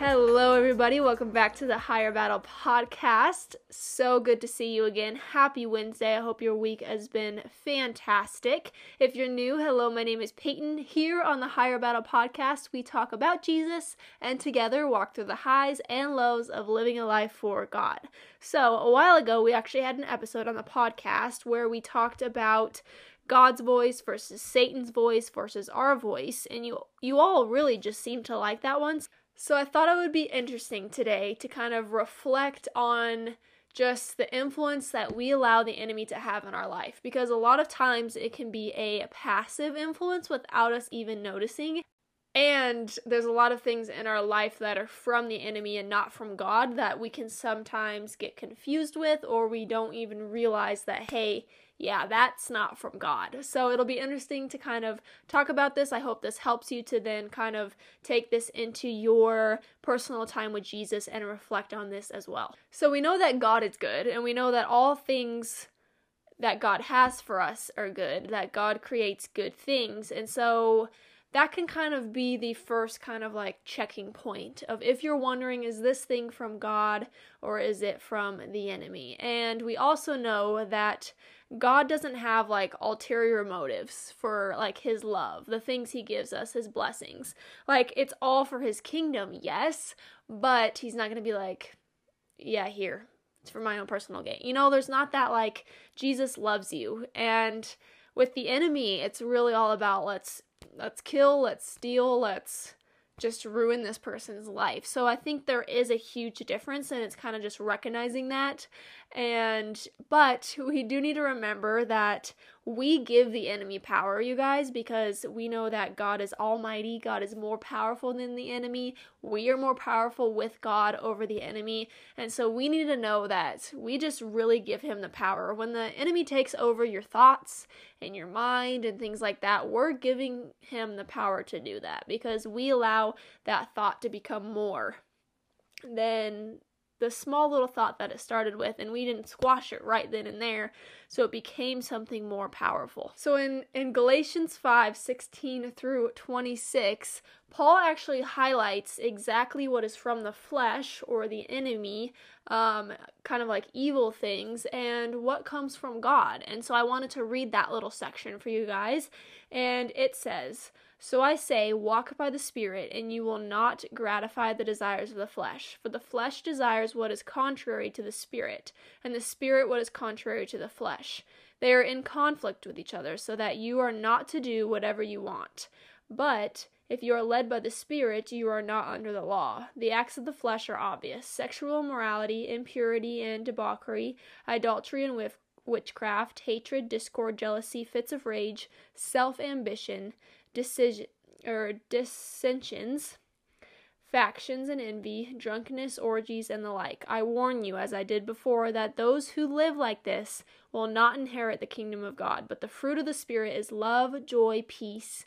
Hello, everybody. Welcome back to the Higher Battle podcast. So good to see you again. Happy Wednesday. I hope your week has been fantastic. If you're new, hello, my name is Peyton. Here on the Higher Battle podcast, we talk about Jesus and together walk through the highs and lows of living a life for God. So, a while ago, we actually had an episode on the podcast where we talked about God's voice versus Satan's voice versus our voice, and you you all really just seem to like that one. So I thought it would be interesting today to kind of reflect on just the influence that we allow the enemy to have in our life because a lot of times it can be a passive influence without us even noticing. And there's a lot of things in our life that are from the enemy and not from God that we can sometimes get confused with, or we don't even realize that, hey, yeah, that's not from God. So it'll be interesting to kind of talk about this. I hope this helps you to then kind of take this into your personal time with Jesus and reflect on this as well. So we know that God is good, and we know that all things that God has for us are good, that God creates good things. And so that can kind of be the first kind of like checking point of if you're wondering is this thing from God or is it from the enemy? And we also know that God doesn't have like ulterior motives for like his love, the things he gives us, his blessings. Like it's all for his kingdom, yes, but he's not going to be like, yeah, here. It's for my own personal gain. You know, there's not that like Jesus loves you. And with the enemy, it's really all about let's let's kill, let's steal, let's just ruin this person's life. So I think there is a huge difference and it's kind of just recognizing that. And but we do need to remember that we give the enemy power, you guys, because we know that God is almighty, God is more powerful than the enemy. We are more powerful with God over the enemy. And so we need to know that we just really give him the power. When the enemy takes over your thoughts and your mind and things like that, we're giving him the power to do that because we allow that thought to become more than the small little thought that it started with and we didn't squash it right then and there so it became something more powerful. So in in galatians 5 16 through 26 paul actually highlights exactly what is from the flesh or the enemy um, kind of like evil things and what comes from god and so i wanted to read that little section for you guys and it says so I say, walk by the Spirit, and you will not gratify the desires of the flesh. For the flesh desires what is contrary to the Spirit, and the Spirit what is contrary to the flesh. They are in conflict with each other, so that you are not to do whatever you want. But if you are led by the Spirit, you are not under the law. The acts of the flesh are obvious sexual immorality, impurity and debauchery, idolatry and witchcraft, hatred, discord, jealousy, fits of rage, self ambition decision or dissensions, factions and envy, drunkenness, orgies, and the like. I warn you, as I did before, that those who live like this will not inherit the kingdom of God. But the fruit of the Spirit is love, joy, peace,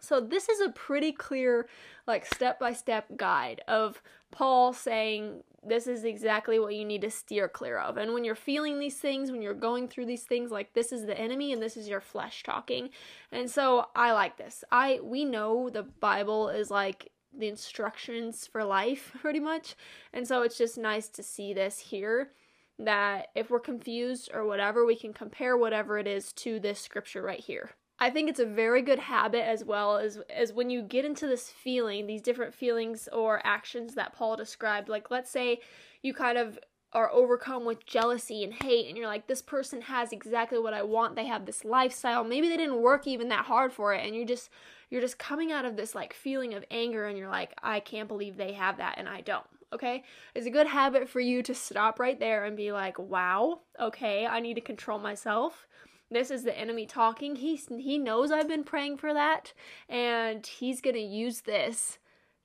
So this is a pretty clear like step by step guide of Paul saying this is exactly what you need to steer clear of. And when you're feeling these things, when you're going through these things, like this is the enemy and this is your flesh talking. And so I like this. I we know the Bible is like the instructions for life pretty much. And so it's just nice to see this here that if we're confused or whatever, we can compare whatever it is to this scripture right here. I think it's a very good habit as well as as when you get into this feeling, these different feelings or actions that Paul described. Like let's say you kind of are overcome with jealousy and hate and you're like this person has exactly what I want. They have this lifestyle. Maybe they didn't work even that hard for it and you're just you're just coming out of this like feeling of anger and you're like I can't believe they have that and I don't. Okay? It's a good habit for you to stop right there and be like, "Wow, okay, I need to control myself." This is the enemy talking. He he knows I've been praying for that and he's going to use this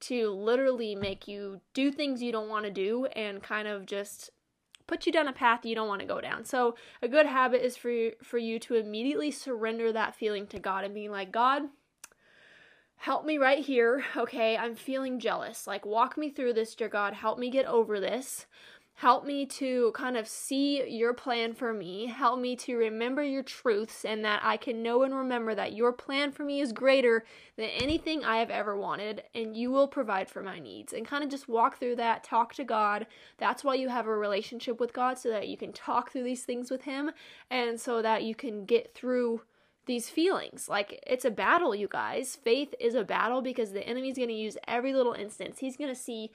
to literally make you do things you don't want to do and kind of just put you down a path you don't want to go down. So, a good habit is for you, for you to immediately surrender that feeling to God and being like, "God, help me right here. Okay, I'm feeling jealous. Like walk me through this, dear God. Help me get over this." Help me to kind of see your plan for me. Help me to remember your truths and that I can know and remember that your plan for me is greater than anything I have ever wanted and you will provide for my needs. And kind of just walk through that, talk to God. That's why you have a relationship with God so that you can talk through these things with Him and so that you can get through these feelings. Like it's a battle, you guys. Faith is a battle because the enemy's going to use every little instance. He's going to see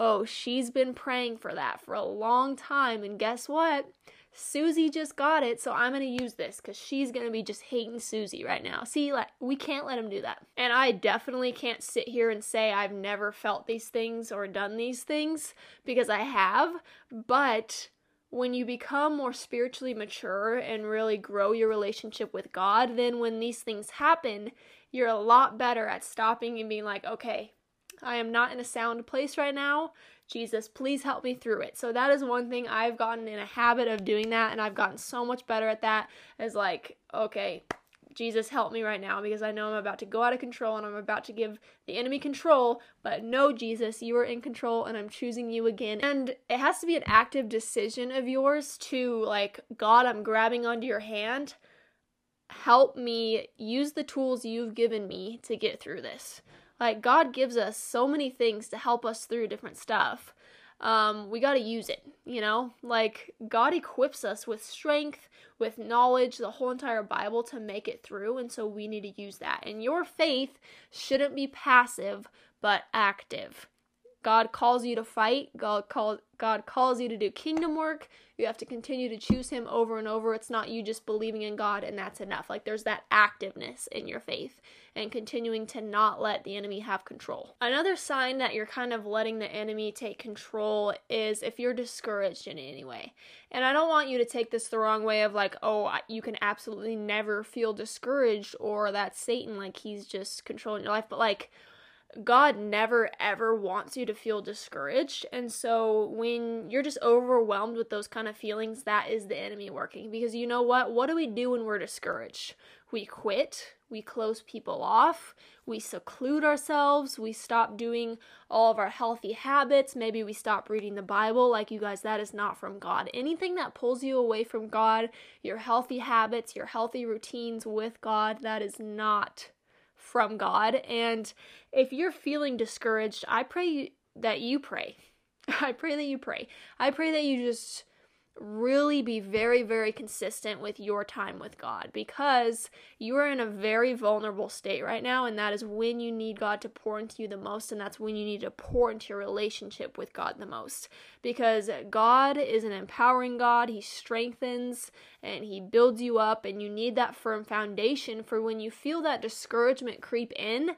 Oh, she's been praying for that for a long time. And guess what? Susie just got it, so I'm to use this because she's to be just hating Susie right now. See, like, we can't let him do that. And I definitely can't sit here and say I've never felt these things or done these things because I have, but when you become more spiritually mature and really grow your relationship with God, then when these things happen, you're a lot better at stopping and being like, okay, I am not in a sound place right now. Jesus, please help me through it. So that is one thing I've gotten in a habit of doing that and I've gotten so much better at that. Is like, okay, Jesus, help me right now because I know I'm about to go out of control and I'm about to give the enemy control. But no, Jesus, you are in control and I'm choosing you again. And it has to be an active decision of yours to, like, God, I'm grabbing onto your hand. Help me use the tools you've given me to get through this. Like God gives us so many things to help us through different stuff. Um, we got to use it, you know? Like God equips us with strength, with knowledge, the whole entire Bible to make it through, and so we need to use that. And your faith shouldn't be passive, but active. God calls you to fight. God calls God calls you to do kingdom work. You have to continue to choose him over and over. It's not you just believing in God and that's enough. Like there's that activeness in your faith and continuing to not let the enemy have control. Another sign that you're kind of letting the enemy take control is if you're discouraged in any way. And I don't want you to take this the wrong way of like, oh, you can absolutely never feel discouraged or that Satan like he's just controlling your life, but like God never ever wants you to feel discouraged. And so when you're just overwhelmed with those kind of feelings, that is the enemy working. Because you know what? What do we do when we're discouraged? We quit, we close people off, we seclude ourselves, we stop doing all of our healthy habits, maybe we stop reading the Bible. Like you guys, that is not from God. Anything that pulls you away from God, your healthy habits, your healthy routines with God, that is not from God. And if you're feeling discouraged, I pray that you pray. I pray that you pray. I pray that you just really be very, very consistent with your time with God because you are in a very vulnerable state right now, and that is when you need God to pour into you the most, and that's when you need to pour into your relationship with God the most. Because God is an empowering God, He strengthens and He builds you up, and you need that firm foundation for when you feel that discouragement creep in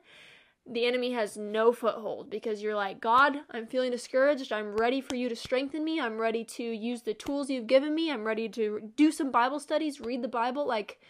the enemy has no foothold because you're like, God, I'm feeling discouraged. I'm ready for you to strengthen me. I'm ready to use the tools you've given me. I'm ready to do some Bible studies, read the Bible. Like,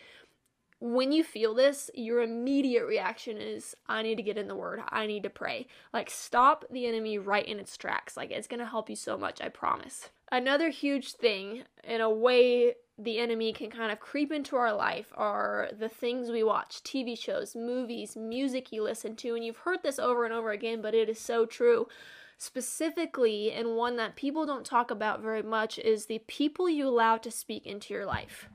when you feel this, your immediate reaction is, I need to get in the Word. I need to pray. Like, stop the enemy right in its tracks. Like, it's going to help you so much, I promise. Another huge thing, in a way the enemy can kind of creep into our life are the things we watch TV shows, movies, music you listen to. And you've heard this over and over again, but it is so true. Specifically, and one that people don't talk about very much, is the people you allow to speak into your life.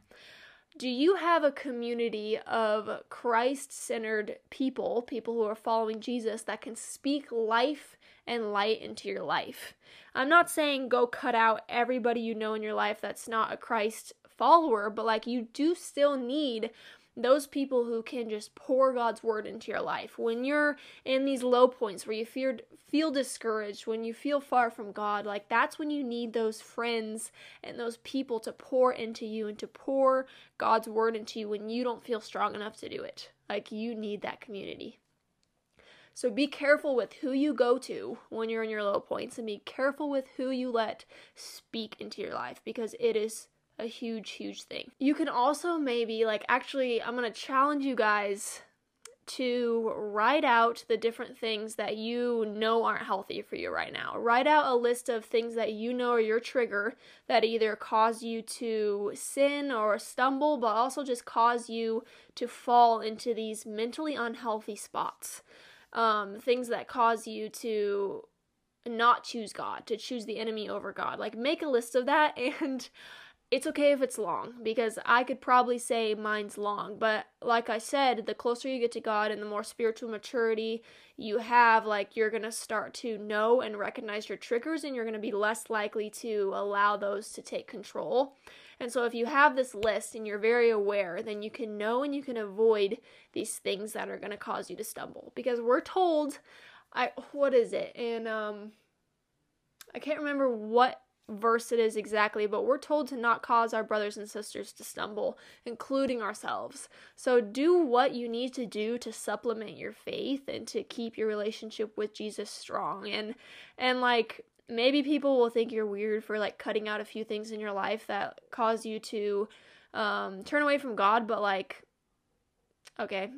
Do you have a community of Christ centered people, people who are following Jesus, that can speak life and light into your life? I'm not saying go cut out everybody you know in your life that's not a Christ follower, but like you do still need those people who can just pour God's word into your life. When you're in these low points where you feel feel discouraged, when you feel far from God, like that's when you need those friends and those people to pour into you and to pour God's word into you when you don't feel strong enough to do it. Like you need that community. So be careful with who you go to when you're in your low points and be careful with who you let speak into your life because it is a huge, huge thing. You can also maybe, like, actually, I'm gonna challenge you guys to write out the different things that you know aren't healthy for you right now. Write out a list of things that you know are your trigger that either cause you to sin or stumble, but also just cause you to fall into these mentally unhealthy spots. Um, things that cause you to not choose God, to choose the enemy over God. Like, make a list of that and it's okay if it's long because I could probably say mine's long, but like I said, the closer you get to God and the more spiritual maturity you have, like you're going to start to know and recognize your triggers and you're going to be less likely to allow those to take control. And so if you have this list and you're very aware, then you can know and you can avoid these things that are going to cause you to stumble because we're told I what is it? And um I can't remember what verse it is exactly, but we're told to not cause our brothers and sisters to stumble, including ourselves. So do what you need to do to supplement your faith and to keep your relationship with Jesus strong. And and like maybe people will think you're weird for like cutting out a few things in your life that cause you to um turn away from God, but like okay,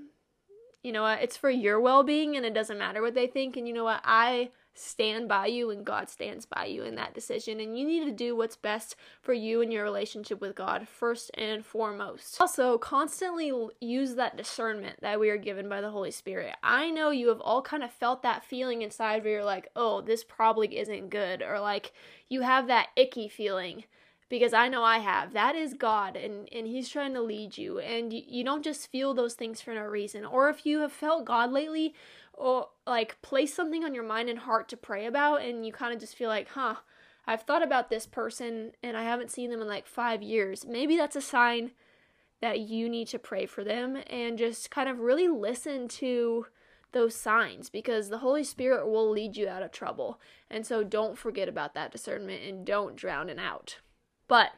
you know what? It's for your well-being and it doesn't matter what they think and you know what? I stand by you and God stands by you in that decision. And you need to do what's best for you and your relationship with God first and foremost. Also, constantly use that discernment that we are given by the Holy Spirit. I know you have all kind of felt that feeling inside where you're like, oh, this probably isn't good, or like you have that icky feeling because I know I have. That is God, and, and He's trying to lead you. And you, you don't just feel those things for no reason. Or if you have felt God lately, or like place something on your mind and heart to pray about and you kind of just feel like, huh, I've thought about this person and I haven't seen them in like five years. Maybe that's a sign that you need to pray for them and just kind of really listen to those signs because the Holy Spirit will lead you out of trouble. And so don't forget about that discernment and don't drown it out. But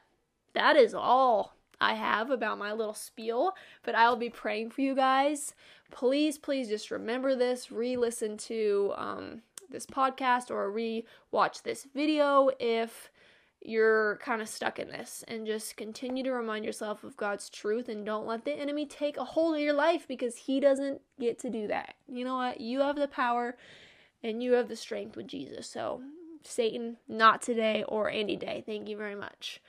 that is all I have about my little spiel, but I will be praying for you guys. Please, please just remember this, re listen to um, this podcast or re watch this video if you're kind of stuck in this and just continue to remind yourself of God's truth and don't let the enemy take a hold of your life because he doesn't get to do that. You know what? You have the power and you have the strength with Jesus. So, Satan, not today or any day. Thank you very much.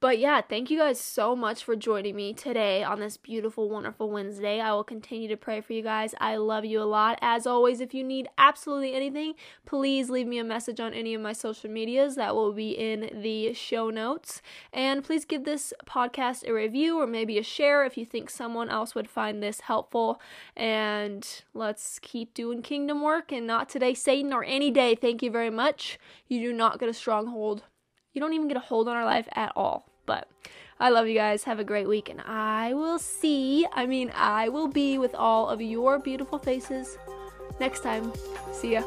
But yeah, thank you guys so much for joining me today on this beautiful, wonderful Wednesday. I will continue to pray for you guys. I love you a lot. As always, if you need absolutely anything, please leave me a message on any of my social medias that will be in the show notes. And please give this podcast a review or maybe a share if you think someone else would find this helpful. And let's keep doing kingdom work and not today, Satan, or any day. Thank you very much. You do not get a stronghold you don't even get a hold on our life at all. But I love you guys. Have a great week. And I will see, I mean, I will be with all of your beautiful faces next time. See ya.